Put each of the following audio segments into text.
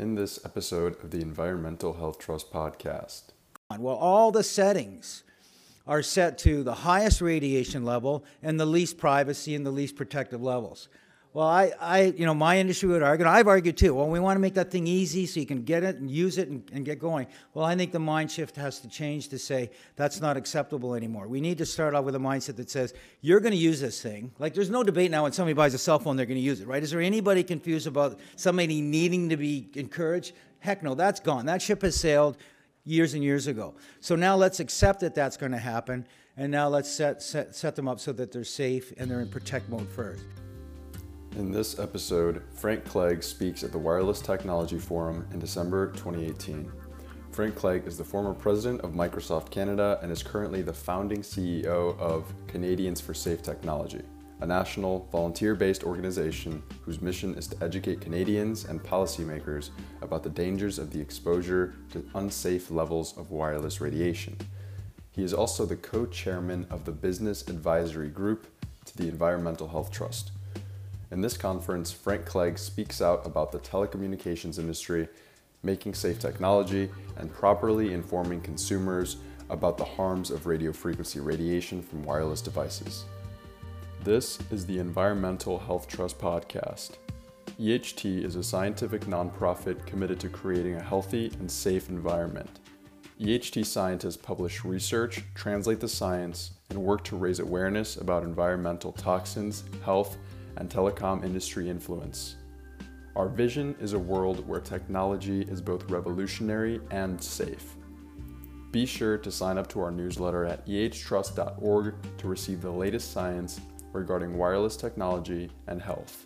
in this episode of the Environmental Health Trust podcast. Well, all the settings are set to the highest radiation level and the least privacy and the least protective levels. Well, I, I, you know, my industry would argue, I've argued too, well, we want to make that thing easy so you can get it and use it and, and, get going. Well, I think the mind shift has to change to say that's not acceptable anymore. We need to start off with a mindset that says, you're going to use this thing. Like, there's no debate now when somebody buys a cell phone, they're going to use it, right? Is there anybody confused about somebody needing to be encouraged? Heck no, that's gone. That ship has sailed years and years ago. So now let's accept that that's going to happen, and now let's set, set, set them up so that they're safe and they're in protect mode first. In this episode, Frank Clegg speaks at the Wireless Technology Forum in December 2018. Frank Clegg is the former president of Microsoft Canada and is currently the founding CEO of Canadians for Safe Technology, a national volunteer based organization whose mission is to educate Canadians and policymakers about the dangers of the exposure to unsafe levels of wireless radiation. He is also the co chairman of the Business Advisory Group to the Environmental Health Trust in this conference, Frank Clegg speaks out about the telecommunications industry, making safe technology, and properly informing consumers about the harms of radio frequency radiation from wireless devices. This is the Environmental Health Trust podcast. EHT is a scientific nonprofit committed to creating a healthy and safe environment. EHT scientists publish research, translate the science, and work to raise awareness about environmental toxins, health, and telecom industry influence. Our vision is a world where technology is both revolutionary and safe. Be sure to sign up to our newsletter at ehtrust.org to receive the latest science regarding wireless technology and health.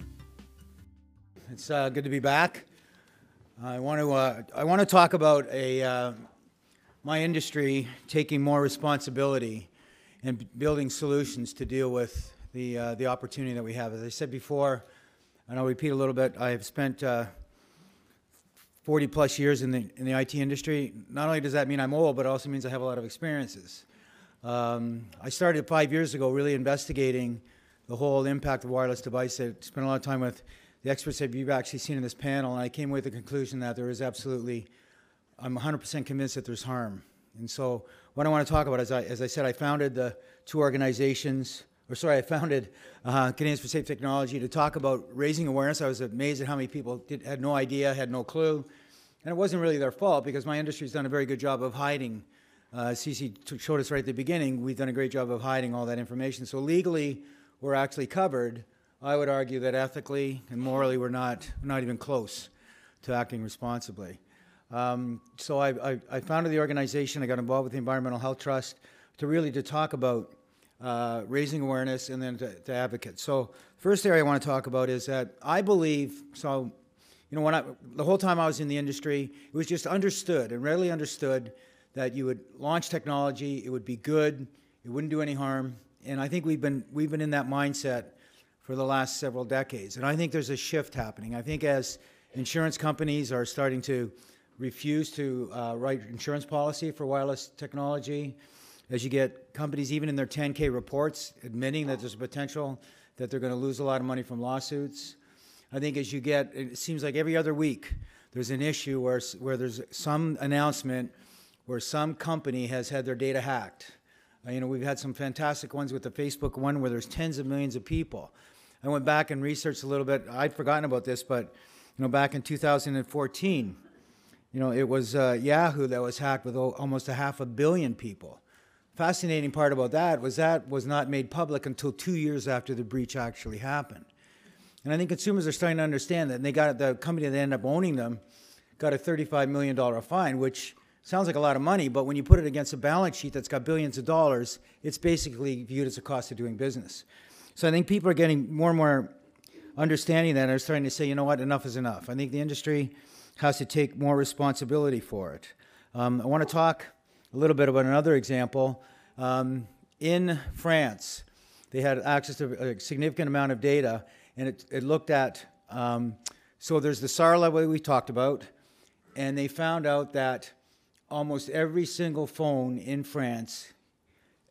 It's uh, good to be back. I want to uh, I want to talk about a uh, my industry taking more responsibility and building solutions to deal with the, uh, the opportunity that we have. As I said before, and I'll repeat a little bit, I have spent uh, 40 plus years in the, in the IT industry. Not only does that mean I'm old, but it also means I have a lot of experiences. Um, I started five years ago really investigating the whole impact of wireless devices. I spent a lot of time with the experts that you've actually seen in this panel, and I came with the conclusion that there is absolutely, I'm 100% convinced that there's harm. And so what I want to talk about is, I, as I said, I founded the two organizations or sorry, I founded uh, Canadians for Safe Technology to talk about raising awareness. I was amazed at how many people did, had no idea, had no clue. And it wasn't really their fault because my industry's done a very good job of hiding. Uh, CC showed us right at the beginning, we've done a great job of hiding all that information. So legally, we're actually covered. I would argue that ethically and morally, we're not, not even close to acting responsibly. Um, so I, I, I founded the organization. I got involved with the Environmental Health Trust to really to talk about uh, raising awareness, and then to, to. So, first area I want to talk about is that I believe so. You know, when I the whole time I was in the industry, it was just understood and readily understood that you would launch technology, it would be good, it wouldn't do any harm, and I think we've been we've been in that mindset for the last several decades. And I think there's a shift happening. I think as insurance companies are starting to refuse to uh, write insurance policy for wireless technology, as you get companies, even in their 10K reports, admitting that there's a potential that they're going to lose a lot of money from lawsuits. I think as you get, it seems like every other week, there's an issue where, where there's some announcement where some company has had their data hacked. Uh, you know, we've had some fantastic ones with the Facebook one where there's tens of millions of people. I went back and researched a little bit. I'd forgotten about this, but you know, back in 2014, you know, it was uh, Yahoo that was hacked with almost a half a billion people fascinating part about that was that was not made public until two years after the breach actually happened. And I think consumers are starting to understand that. And they got the company that ended up owning them got a $35 million fine, which sounds like a lot of money, but when you put it against a balance sheet that's got billions of dollars, it's basically viewed as a cost of doing business. So I think people are getting more and more understanding that and are starting to say, you know what, enough is enough. I think the industry has to take more responsibility for it. Um, I want to talk a little bit about another example. Um, in France, they had access to a significant amount of data, and it, it looked at um, so there's the SAR level we talked about, and they found out that almost every single phone in France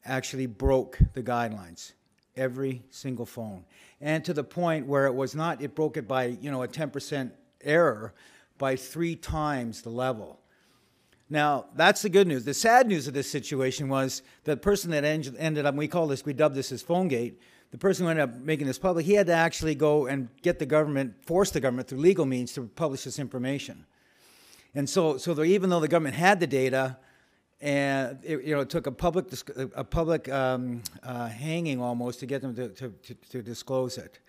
actually broke the guidelines. Every single phone. And to the point where it was not, it broke it by, you know, a 10% error, by three times the level. Now, that's the good news. The sad news of this situation was the person that en- ended up, we call this, we dubbed this as PhoneGate, the person who ended up making this public, he had to actually go and get the government, force the government through legal means to publish this information. And so, so the, even though the government had the data, and it, you know, it took a public, a public um, uh, hanging almost to get them to, to, to, to disclose it.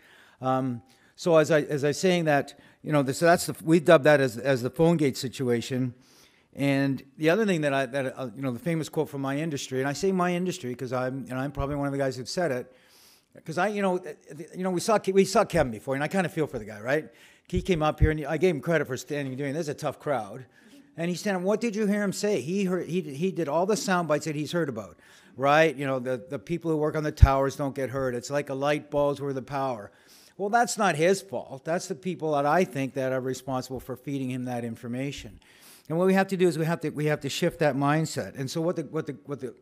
Um, so as I as I was saying that, you know, this, that's the, we dubbed that as as the PhoneGate situation. And the other thing that I that uh, you know the famous quote from my industry, and I say my industry because I'm and I'm probably one of the guys who said it, because I you know you know we saw we saw Kevin before, and I kind of feel for the guy, right? He came up here, and I gave him credit for standing and doing. This is a tough crowd, and he's standing. What did you hear him say? He heard he he did all the sound bites that he's heard about, right? You know the the people who work on the towers don't get hurt. It's like a light bulb's worth of power. Well, that's not his fault. That's the people that I think that are responsible for feeding him that information. And what we have to do is we have to we have to shift that mindset. And so what the what the what the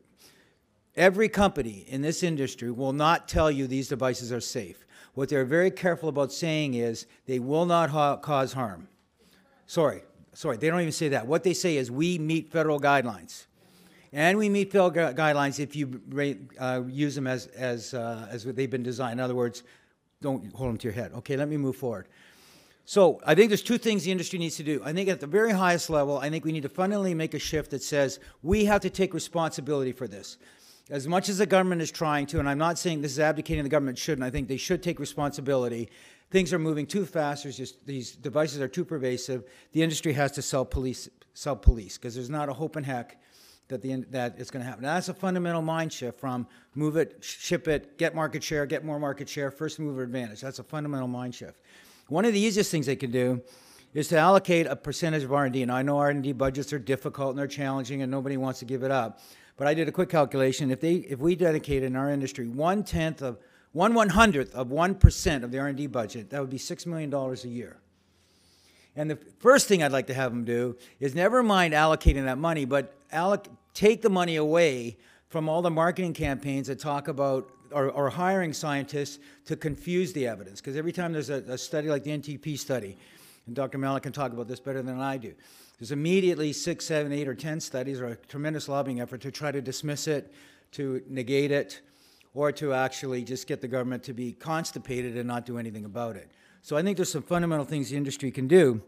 every company in this industry will not tell you these devices are safe. What they're very careful about saying is they will not ha- cause harm. Sorry, sorry, they don't even say that. What they say is we meet federal guidelines. And we meet federal gu- guidelines if you uh, use them as, as, uh, as they've been designed. In other words, don't hold them to your head. Okay, let me move forward. So I think there's two things the industry needs to do. I think at the very highest level, I think we need to fundamentally make a shift that says we have to take responsibility for this. As much as the government is trying to, and I'm not saying this is abdicating the government shouldn't, I think they should take responsibility. Things are moving too fast. There's just these devices are too pervasive. The industry has to sell police, sell police, because there's not a hope in heck that the that it's going to happen. Now, that's a fundamental mind shift from move it, ship it, get market share, get more market share, first mover advantage. That's a fundamental mind shift. One of the easiest things they can do is to allocate a percentage of R&D. And I know R&D budgets are difficult and they're challenging, and nobody wants to give it up. But I did a quick calculation. If they, if we dedicated in our industry one tenth of one one hundredth of one percent of the R&D budget, that would be six million dollars a year. And the first thing I'd like to have them do is never mind allocating that money, but alloc- take the money away from all the marketing campaigns that talk about or, hiring scientists to confuse the evidence. Because every time there's a, a, study like the NTP study, and Dr. Malik can talk about this better than I do, there's immediately six, seven, eight, or ten studies or a tremendous lobbying effort to try to dismiss it, to negate it, or to actually just get the government to be constipated and not do anything about it. So I think there's some fundamental things the industry can do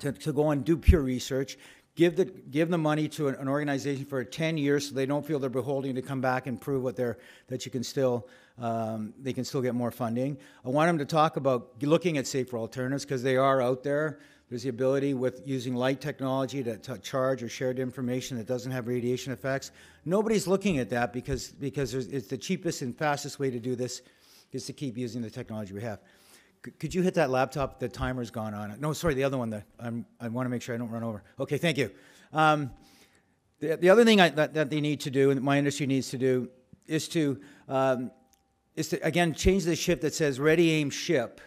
to, to go and do pure research, give the give the money to an, an, organization for 10 years so they don't feel they're beholden to come back and prove what they're that you can still um, they can still get more funding. I want them to talk about looking at safer alternatives because they are out there. There's the ability with using light technology to, to charge or shared information that doesn't have radiation effects. Nobody's looking at that because because it's the cheapest and fastest way to do this is to keep using the technology we have could you hit that laptop? The timer's gone on. No, sorry, the other one. That I'm, i want to make sure I don't run over. Okay, thank you. Um, the, the other thing I, that, that they need to do, and my industry needs to do, is to um, is to again change the ship that says ready, aim, ship,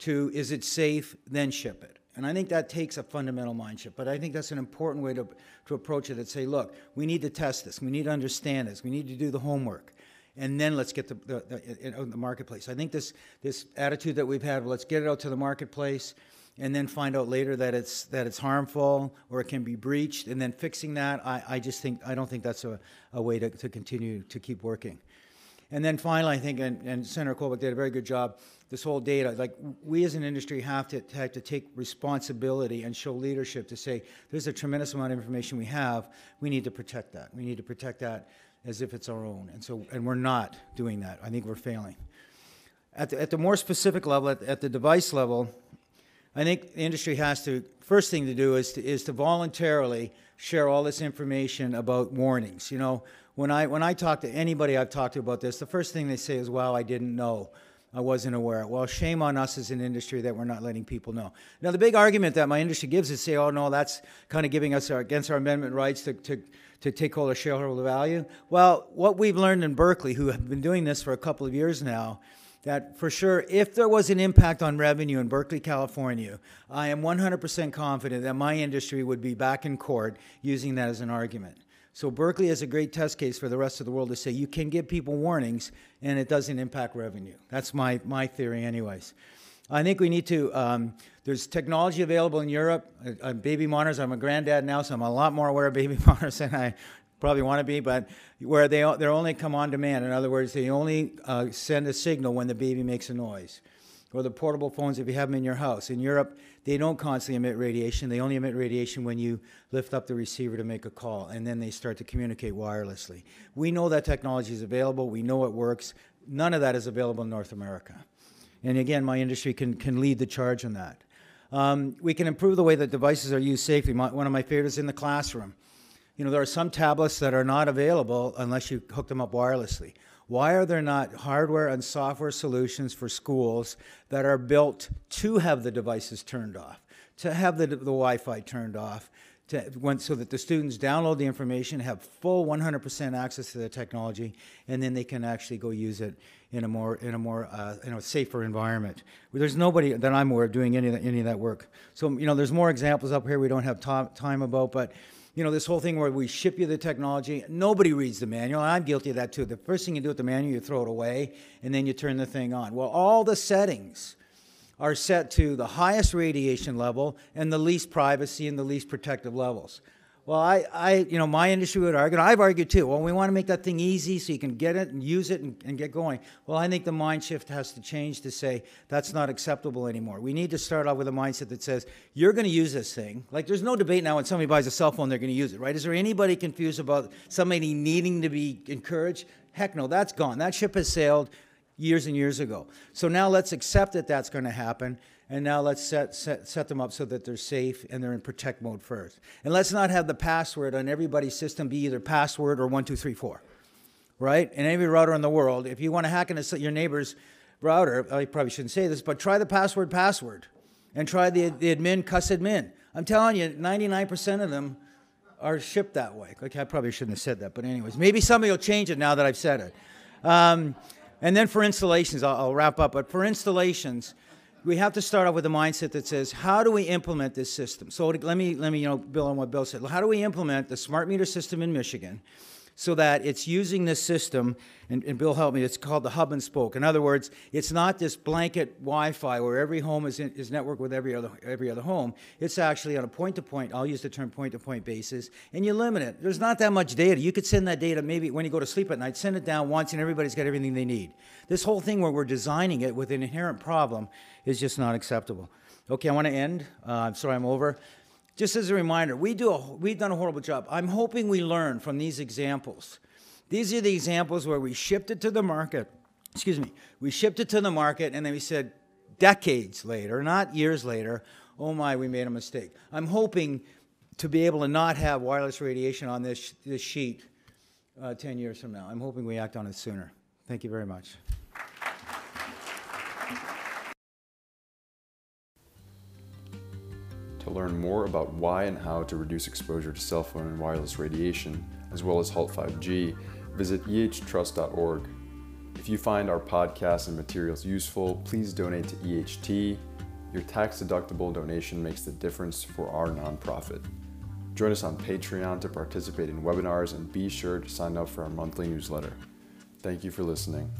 to is it safe, then ship it. And I think that takes a fundamental mind shift. But I think that's an important way to, to approach it. That say, look, we need to test this. We need to understand this. We need to do the homework and then let's get the, the, the, the, marketplace. I think this, this attitude that we've had, let's get it out to the marketplace and then find out later that it's, that it's harmful or it can be breached and then fixing that, I, I just think, I don't think that's a, a way to, to continue to keep working. And then finally, I think, and, and Senator Colbeck did a very good job, this whole data, like we as an industry have to, have to take responsibility and show leadership to say, there's a tremendous amount of information we have, we need to protect that. We need to protect that as if it's our own. And so, and we're not doing that. I think we're failing. At the, at the more specific level, at, at the device level, I think the industry has to, first thing to do is to, is to voluntarily share all this information about warnings. You know, when I, when I talk to anybody I've talked to about this, the first thing they say is, wow, I didn't know. I wasn't aware. Well, shame on us as an industry that we're not letting people know. Now, the big argument that my industry gives is say, oh, no, that's kind of giving us our, against our amendment rights to, to, to take hold of shareholder value. Well, what we've learned in Berkeley, who have been doing this for a couple of years now, that for sure, if there was an impact on revenue in Berkeley, California, I am 100% confident that my industry would be back in court using that as an argument. So Berkeley is a great test case for the rest of the world to say you can give people warnings and it doesn't impact revenue. That's my, my theory, anyways. I think we need to. Um, there's technology available in Europe. Uh, uh, baby monitors. I'm a granddad now, so I'm a lot more aware of baby monitors than I probably want to be. But where they they only come on demand. In other words, they only uh, send a signal when the baby makes a noise. Or the portable phones if you have them in your house. In Europe, they don't constantly emit radiation. They only emit radiation when you lift up the receiver to make a call, and then they start to communicate wirelessly. We know that technology is available. We know it works. None of that is available in North America. And again, my industry can, can lead the charge on that. Um, we can improve the way that devices are used safely. My, one of my favorites in the classroom. You know, there are some tablets that are not available unless you hook them up wirelessly. Why are there not hardware and software solutions for schools that are built to have the devices turned off, to have the, the Wi Fi turned off, to, when, so that the students download the information, have full 100% access to the technology, and then they can actually go use it in a more in a more uh, in a safer environment. There's nobody that I'm aware of doing any of that, any of that work. So you know, there's more examples up here we don't have time about, but you know, this whole thing where we ship you the technology, nobody reads the manual. I'm guilty of that too. The first thing you do with the manual, you throw it away, and then you turn the thing on. Well, all the settings are set to the highest radiation level and the least privacy and the least protective levels. Well, I, I, you know, my industry would argue, I've argued too, well, we want to make that thing easy so you can get it and use it and, and, get going. Well, I think the mind shift has to change to say that's not acceptable anymore. We need to start off with a mindset that says, you're going to use this thing. Like, there's no debate now when somebody buys a cell phone, they're going to use it, right? Is there anybody confused about somebody needing to be encouraged? Heck no, that's gone. That ship has sailed years and years ago. So now let's accept that that's going to happen and now let's set, set, set them up so that they're safe and they're in protect mode first. And let's not have the password on everybody's system be either password or 1234, right? And every router in the world, if you want to hack into your neighbor's router, I probably shouldn't say this, but try the password password and try the, the admin cuss admin. I'm telling you, 99% of them are shipped that way. Okay, I probably shouldn't have said that, but anyways, maybe somebody will change it now that I've said it. Um, and then for installations, I'll, I'll wrap up, but for installations, we have to start off with a mindset that says, how do we implement this system? So let me, let me you know, build on what Bill said. How do we implement the smart meter system in Michigan so that it's using this system, and, and, Bill helped me, it's called the hub and spoke. In other words, it's not this blanket Wi-Fi where every home is, in, is networked with every other, every other home. It's actually on a point-to-point, I'll use the term point-to-point basis, and you limit it. There's not that much data. You could send that data maybe when you go to sleep at night, send it down once and everybody's got everything they need. This whole thing where we're designing it with an inherent problem is just not acceptable. Okay, I want to end. Uh, I'm sorry I'm over just as a reminder, we do a, we've done a horrible job. I'm hoping we learn from these examples. These are the examples where we shipped it to the market. Excuse me. We shipped it to the market and then we said decades later, not years later, oh my, we made a mistake. I'm hoping to be able to not have wireless radiation on this, this sheet uh, 10 years from now. I'm hoping we act on it sooner. Thank you very much. To learn more about why and how to reduce exposure to cell phone and wireless radiation, as well as HALT 5G, visit ehtrust.org. If you find our podcasts and materials useful, please donate to EHT. Your tax deductible donation makes the difference for our nonprofit. Join us on Patreon to participate in webinars and be sure to sign up for our monthly newsletter. Thank you for listening.